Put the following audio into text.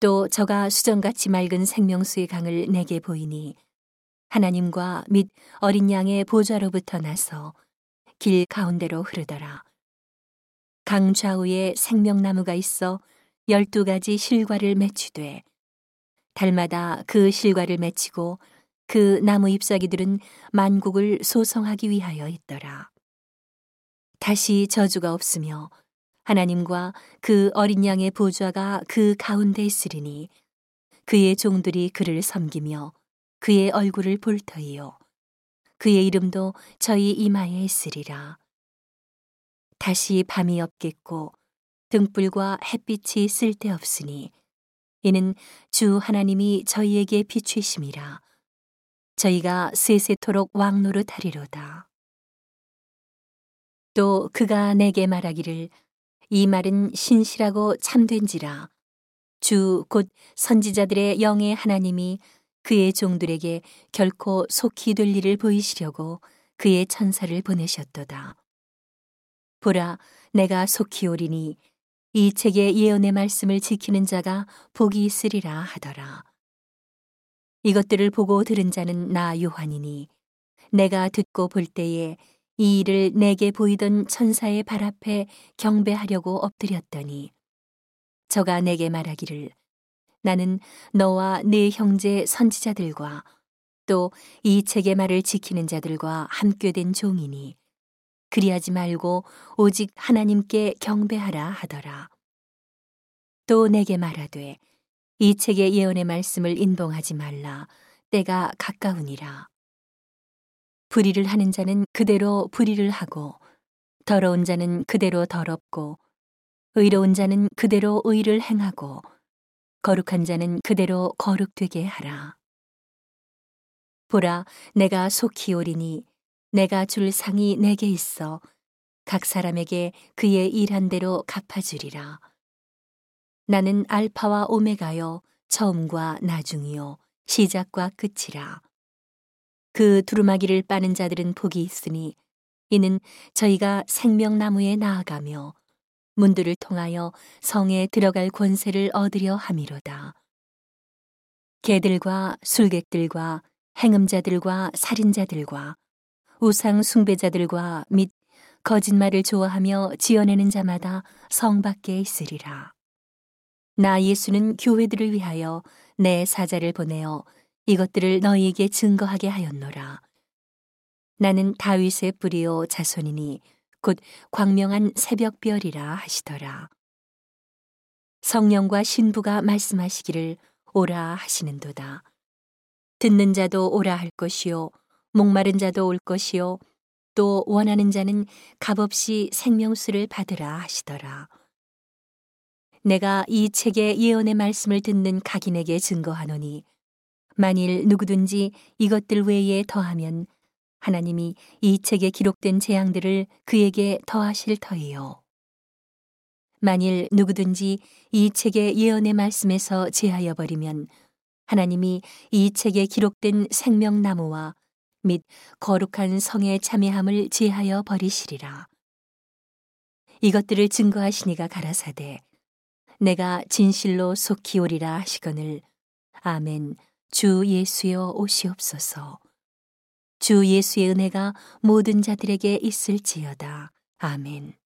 또 저가 수정같이 맑은 생명수의 강을 내게 보이니 하나님과 및 어린 양의 보좌로부터 나서 길 가운데로 흐르더라. 강 좌우에 생명나무가 있어 열두 가지 실과를 맺히되 달마다 그 실과를 맺히고 그 나무 잎사귀들은 만국을 소성하기 위하여 있더라. 다시 저주가 없으며 하나님과 그 어린 양의 보좌가 그 가운데 있으리니 그의 종들이 그를 섬기며 그의 얼굴을 볼 터이요. 그의 이름도 저희 이마에 있으리라. 다시 밤이 없겠고 등불과 햇빛이 쓸데없으니 이는 주 하나님이 저희에게 비추심이라. 저희가 세세토록 왕노릇하리로다. 또 그가 내게 말하기를 이 말은 신실하고 참된지라 주 곧 선지자들의 영의 하나님이 그의 종들에게 결코 속히 될 일을 보이시려고 그의 천사를 보내셨도다. 보라, 내가 속히 오리니 이 책의 예언의 말씀을 지키는 자가 복이 있으리라 하더라. 이것들을 보고 들은 자는 나 요한이니 내가 듣고 볼 때에 이 일을 내게 보이던 천사의 발 앞에 경배하려고 엎드렸더니 저가 내게 말하기를 나는 너와 네 형제 선지자들과 또 이 책의 말을 지키는 자들과 함께 된 종이니 그리하지 말고 오직 하나님께 경배하라 하더라. 또 내게 말하되 이 책의 예언의 말씀을 인봉하지 말라 때가 가까우니라. 불의를 하는 자는 그대로 불의를 하고 더러운 자는 그대로 더럽고 의로운 자는 그대로 의를 행하고 거룩한 자는 그대로 거룩되게 하라. 보라, 내가 속히 오리니 내가 줄 상이 내게 있어 각 사람에게 그의 일한 대로 갚아주리라. 나는 알파와 오메가요, 처음과 나중이요, 시작과 끝이라. 그 두루마기를 빠는 자들은 복이 있으니 이는 저희가 생명나무에 나아가며 문들을 통하여 성에 들어갈 권세를 얻으려 함이로다. 개들과 술객들과 행음자들과 살인자들과 우상 숭배자들과 및 거짓말을 좋아하며 지어내는 자마다 성 밖에 있으리라. 나 예수는 교회들을 위하여 내 사자를 보내어 이것들을 너희에게 증거하게 하였노라. 나는 다윗의 뿌리오 자손이니 곧 광명한 새벽별이라 하시더라. 성령과 신부가 말씀하시기를 오라 하시는도다. 듣는 자도 오라 할 것이요 목마른 자도 올 것이요 또 원하는 자는 값없이 생명수를 받으라 하시더라. 내가 이 책의 예언의 말씀을 듣는 각인에게 증거하노니 만일 누구든지 이것들 외에 더하면 하나님이 이 책에 기록된 재앙들을 그에게 더하실 터이요. 만일 누구든지 이 책의 예언의 말씀에서 제하여 버리면 하나님이 이 책에 기록된 생명나무와 및 거룩한 성의 참여함을 제하여 버리시리라. 이것들을 증거하시니가 가라사대 내가 진실로 속히 오리라 하시거늘 아멘 주 예수여 오시옵소서. 주 예수의 은혜가 모든 자들에게 있을지어다. 아멘.